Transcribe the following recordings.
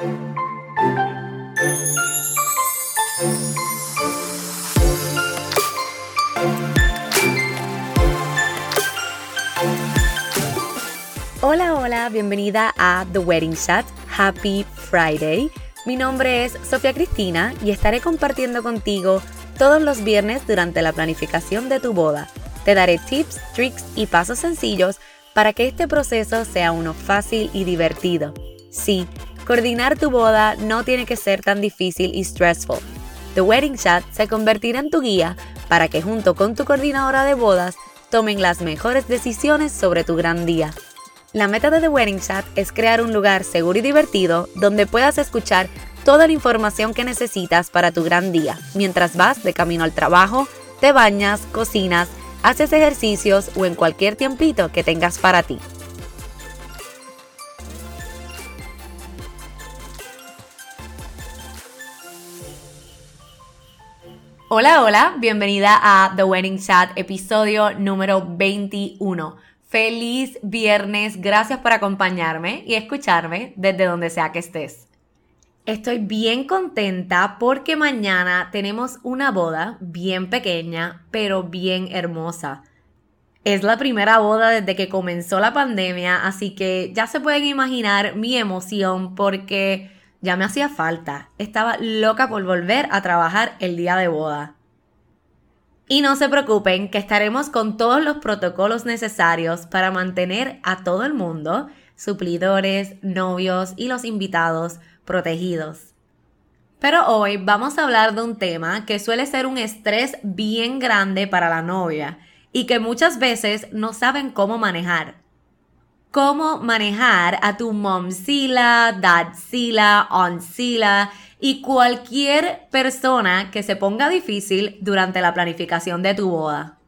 Hola, hola, bienvenida a The Wedding Chat. Happy Friday. Mi nombre es Sofía Cristina y estaré compartiendo contigo todos los viernes durante la planificación de tu boda. Te daré tips, tricks y pasos sencillos para que este proceso sea uno fácil y divertido. Sí, coordinar tu boda no tiene que ser tan difícil y stressful. The Wedding Chat se convertirá en tu guía para que junto con tu coordinadora de bodas tomen las mejores decisiones sobre tu gran día. La meta de The Wedding Chat es crear un lugar seguro y divertido donde puedas escuchar toda la información que necesitas para tu gran día, mientras vas de camino al trabajo, te bañas, cocinas, haces ejercicios o en cualquier tiempito que tengas para ti. Hola, hola, bienvenida a The Wedding Chat, episodio número 21. Feliz viernes, gracias por acompañarme y escucharme desde donde sea que estés. Estoy bien contenta porque mañana tenemos una boda bien pequeña, pero bien hermosa. Es la primera boda desde que comenzó la pandemia, así que ya se pueden imaginar mi emoción porque ya me hacía falta. Estaba loca por volver a trabajar el día de boda. Y no se preocupen que estaremos con todos los protocolos necesarios para mantener a todo el mundo, suplidores, novios y los invitados protegidos. Pero hoy vamos a hablar de un tema que suele ser un estrés bien grande para la novia y que muchas veces no saben cómo manejar. Cómo manejar a tu momzilla, dadzilla, onzilla y cualquier persona que se ponga difícil durante la planificación de tu boda.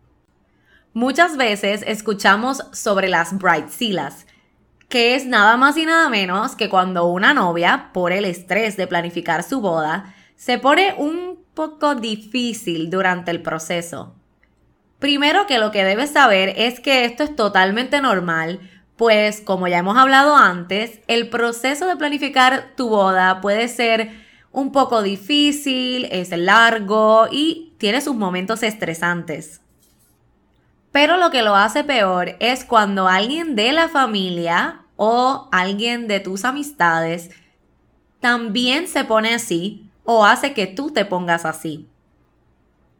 Muchas veces escuchamos sobre las bridezillas, que es nada más y nada menos que cuando una novia, por el estrés de planificar su boda, se pone un poco difícil durante el proceso. Primero que lo que debes saber es que esto es totalmente normal, pues como ya hemos hablado antes, el proceso de planificar tu boda puede ser un poco difícil, es largo y tiene sus momentos estresantes. Pero lo que lo hace peor es cuando alguien de la familia o alguien de tus amistades también se pone así o hace que tú te pongas así.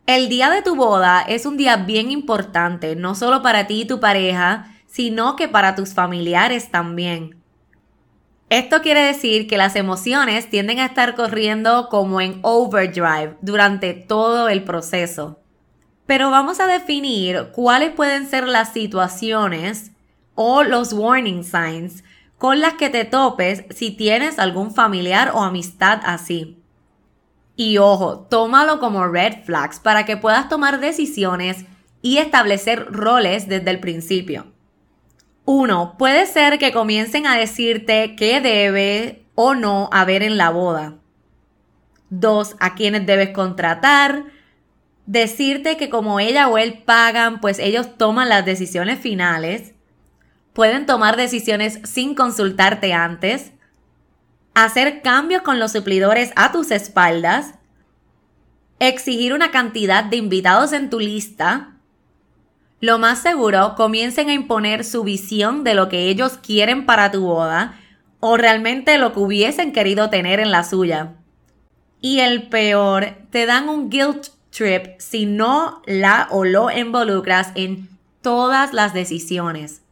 El día de tu boda es un día bien importante, no solo para ti y tu pareja, sino que para tus familiares también. Esto quiere decir que las emociones tienden a estar corriendo como en overdrive durante todo el proceso. Pero vamos a definir cuáles pueden ser las situaciones o los warning signs con las que te topes si tienes algún familiar o amistad así. Y ojo, tómalo como red flags para que puedas tomar decisiones y establecer roles desde el principio. Uno, puede ser que comiencen a decirte qué debe o no haber en la boda. Dos, a quiénes debes contratar. Decirte que como ella o él pagan, pues ellos toman las decisiones finales. Pueden tomar decisiones sin consultarte antes. Hacer cambios con los suplidores a tus espaldas. Exigir una cantidad de invitados en tu lista lo más seguro comiencen a imponer su visión de lo que ellos quieren para tu boda o realmente lo que hubiesen querido tener en la suya. Y el peor, te dan un guilt trip si no la o lo involucras en todas las decisiones.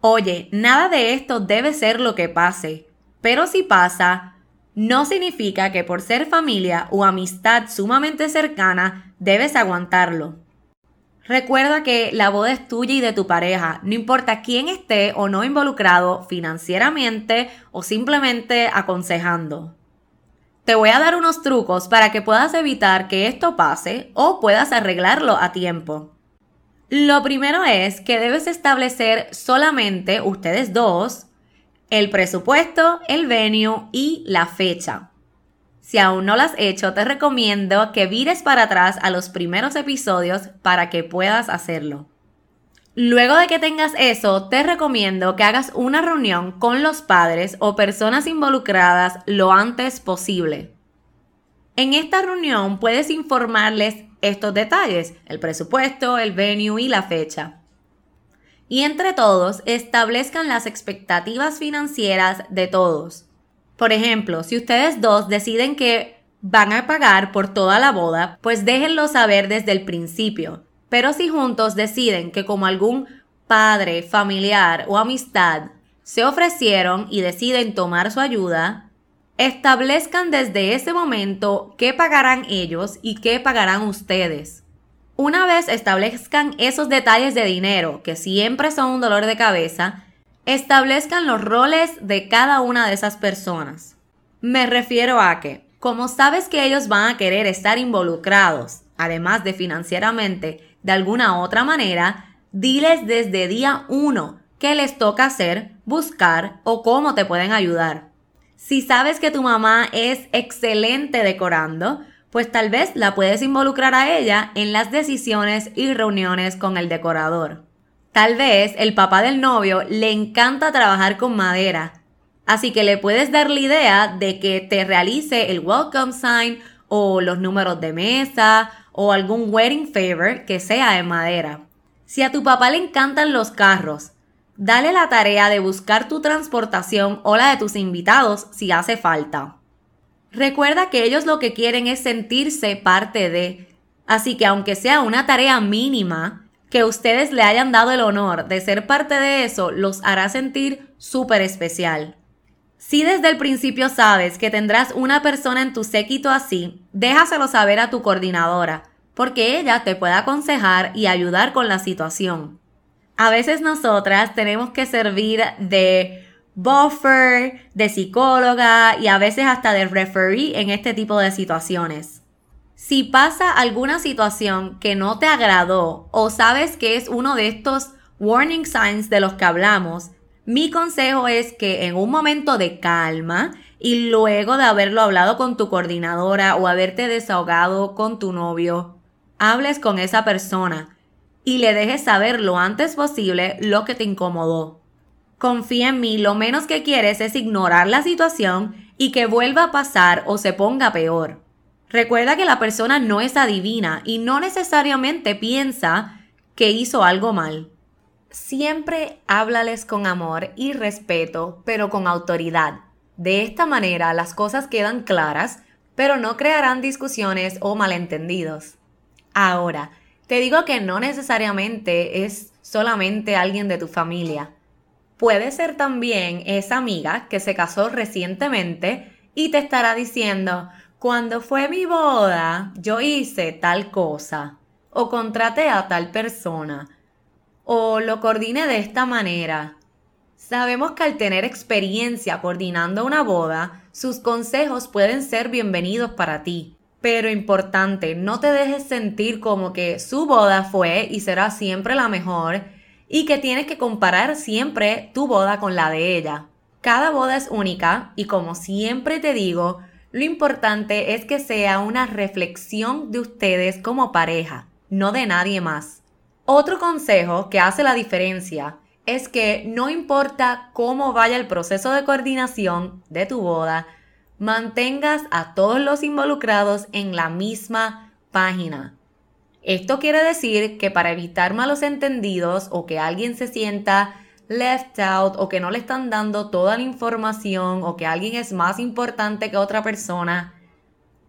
Oye, nada de esto debe ser lo que pase, pero si pasa, no significa que por ser familia o amistad sumamente cercana debes aguantarlo. Recuerda que la boda es tuya y de tu pareja, no importa quién esté o no involucrado financieramente o simplemente aconsejando. Te voy a dar unos trucos para que puedas evitar que esto pase o puedas arreglarlo a tiempo. Lo primero es que debes establecer solamente ustedes dos el presupuesto, el venue y la fecha. Si aún no lo has hecho, te recomiendo que vires para atrás a los primeros episodios para que puedas hacerlo. Luego de que tengas eso, te recomiendo que hagas una reunión con los padres o personas involucradas lo antes posible. En esta reunión puedes informarles estos detalles, el presupuesto, el venue y la fecha. Y entre todos, establezcan las expectativas financieras de todos. Por ejemplo, si ustedes dos deciden que van a pagar por toda la boda, pues déjenlo saber desde el principio. Pero si juntos deciden que como algún padre, familiar o amistad se ofrecieron y deciden tomar su ayuda, establezcan desde ese momento qué pagarán ellos y qué pagarán ustedes. Una vez establezcan esos detalles de dinero, que siempre son un dolor de cabeza, establezcan los roles de cada una de esas personas. Me refiero a que, como sabes que ellos van a querer estar involucrados, además de financieramente, de alguna otra manera, diles desde día uno qué les toca hacer, buscar o cómo te pueden ayudar. Si sabes que tu mamá es excelente decorando, pues tal vez la puedes involucrar a ella en las decisiones y reuniones con el decorador. Tal vez el papá del novio le encanta trabajar con madera, así que le puedes dar la idea de que te realice el welcome sign o los números de mesa o algún wedding favor que sea en madera. Si a tu papá le encantan los carros, dale la tarea de buscar tu transportación o la de tus invitados si hace falta. Recuerda que ellos lo que quieren es sentirse parte de, así que aunque sea una tarea mínima, que ustedes le hayan dado el honor de ser parte de eso los hará sentir súper especial. Si desde el principio sabes que tendrás una persona en tu séquito así, déjaselo saber a tu coordinadora, porque ella te puede aconsejar y ayudar con la situación. A veces nosotras tenemos que servir de buffer, de psicóloga y a veces hasta de referee en este tipo de situaciones. Si pasa alguna situación que no te agradó o sabes que es uno de estos warning signs de los que hablamos, mi consejo es que en un momento de calma y luego de haberlo hablado con tu coordinadora o haberte desahogado con tu novio, hables con esa persona y le dejes saber lo antes posible lo que te incomodó. Confía en mí, lo menos que quieres es ignorar la situación y que vuelva a pasar o se ponga peor. Recuerda que la persona no es adivina y no necesariamente piensa que hizo algo mal. Siempre háblales con amor y respeto, pero con autoridad. De esta manera las cosas quedan claras, pero no crearán discusiones o malentendidos. Ahora, te digo que no necesariamente es solamente alguien de tu familia. Puede ser también esa amiga que se casó recientemente y te estará diciendo, cuando fue mi boda, yo hice tal cosa, o contraté a tal persona, o lo coordine de esta manera. Sabemos que al tener experiencia coordinando una boda, sus consejos pueden ser bienvenidos para ti. Pero importante, no te dejes sentir como que su boda fue y será siempre la mejor y que tienes que comparar siempre tu boda con la de ella. Cada boda es única y como siempre te digo, lo importante es que sea una reflexión de ustedes como pareja, no de nadie más. Otro consejo que hace la diferencia es que no importa cómo vaya el proceso de coordinación de tu boda, mantengas a todos los involucrados en la misma página. Esto quiere decir que para evitar malos entendidos o que alguien se sienta left out o que no le están dando toda la información o que alguien es más importante que otra persona,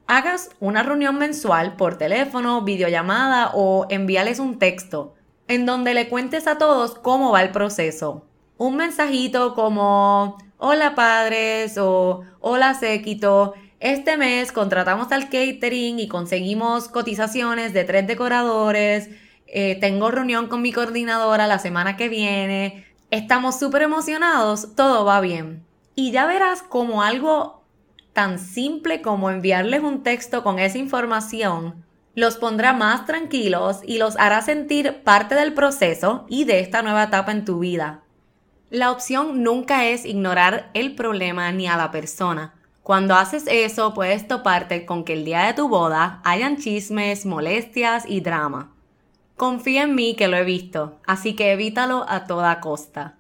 hagas una reunión mensual por teléfono, videollamada o envíales un texto en donde le cuentes a todos cómo va el proceso. Un mensajito como hola padres o hola séquito. Este mes contratamos al catering y conseguimos cotizaciones de tres decoradores. Eh, tengo reunión con mi coordinadora la semana que viene. Estamos súper emocionados, todo va bien. Y ya verás como algo tan simple como enviarles un texto con esa información los pondrá más tranquilos y los hará sentir parte del proceso y de esta nueva etapa en tu vida. La opción nunca es ignorar el problema ni a la persona. Cuando haces eso puedes toparte con que el día de tu boda hayan chismes, molestias y drama. Confía en mí que lo he visto, así que evítalo a toda costa.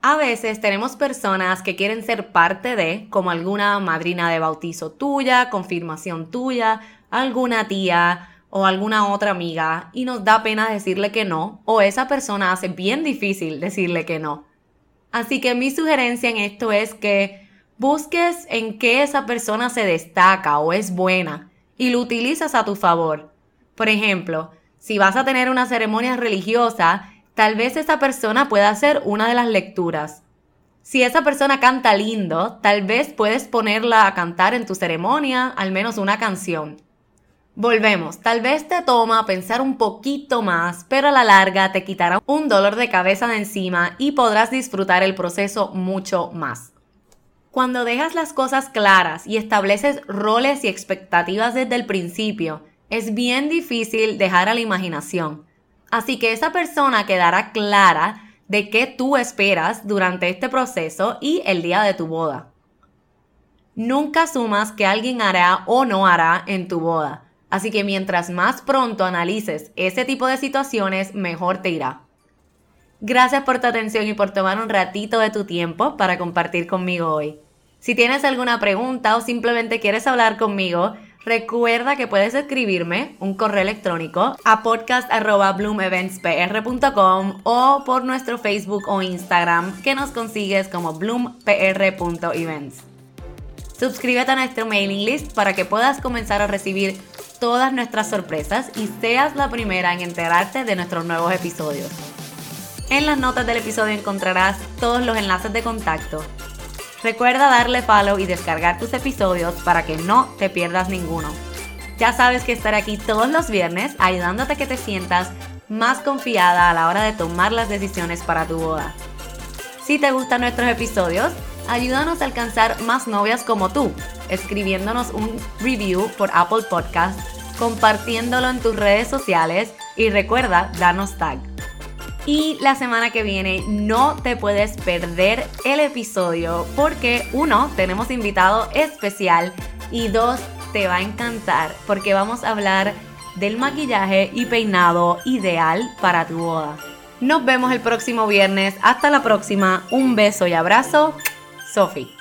A veces tenemos personas que quieren ser parte de, como alguna madrina de bautizo tuya, confirmación tuya, alguna tía o alguna otra amiga, y nos da pena decirle que no, o esa persona hace bien difícil decirle que no. Así que mi sugerencia en esto es que busques en qué esa persona se destaca o es buena y lo utilizas a tu favor. Por ejemplo, si vas a tener una ceremonia religiosa, tal vez esa persona pueda hacer una de las lecturas. Si esa persona canta lindo, tal vez puedes ponerla a cantar en tu ceremonia al menos una canción. Volvemos, tal vez te toma pensar un poquito más, pero a la larga te quitará un dolor de cabeza de encima y podrás disfrutar el proceso mucho más. Cuando dejas las cosas claras y estableces roles y expectativas desde el principio, es bien difícil dejar a la imaginación. Así que esa persona quedará clara de qué tú esperas durante este proceso y el día de tu boda. Nunca asumas que alguien hará o no hará en tu boda. Así que mientras más pronto analices ese tipo de situaciones, mejor te irá. Gracias por tu atención y por tomar un ratito de tu tiempo para compartir conmigo hoy. Si tienes alguna pregunta o simplemente quieres hablar conmigo, Recuerda que puedes escribirme un correo electrónico a podcast.bloomeventspr.com o por nuestro Facebook o Instagram que nos consigues como bloompr.events. Suscríbete a nuestro mailing list para que puedas comenzar a recibir todas nuestras sorpresas y seas la primera en enterarte de nuestros nuevos episodios. En las notas del episodio encontrarás todos los enlaces de contacto Recuerda darle follow y descargar tus episodios para que no te pierdas ninguno. Ya sabes que estaré aquí todos los viernes ayudándote a que te sientas más confiada a la hora de tomar las decisiones para tu boda. Si te gustan nuestros episodios, ayúdanos a alcanzar más novias como tú, escribiéndonos un review por Apple Podcast, compartiéndolo en tus redes sociales y recuerda darnos tag. Y la semana que viene no te puedes perder el episodio porque uno, tenemos invitado especial y dos, te va a encantar porque vamos a hablar del maquillaje y peinado ideal para tu boda. Nos vemos el próximo viernes. Hasta la próxima. Un beso y abrazo. Sofi.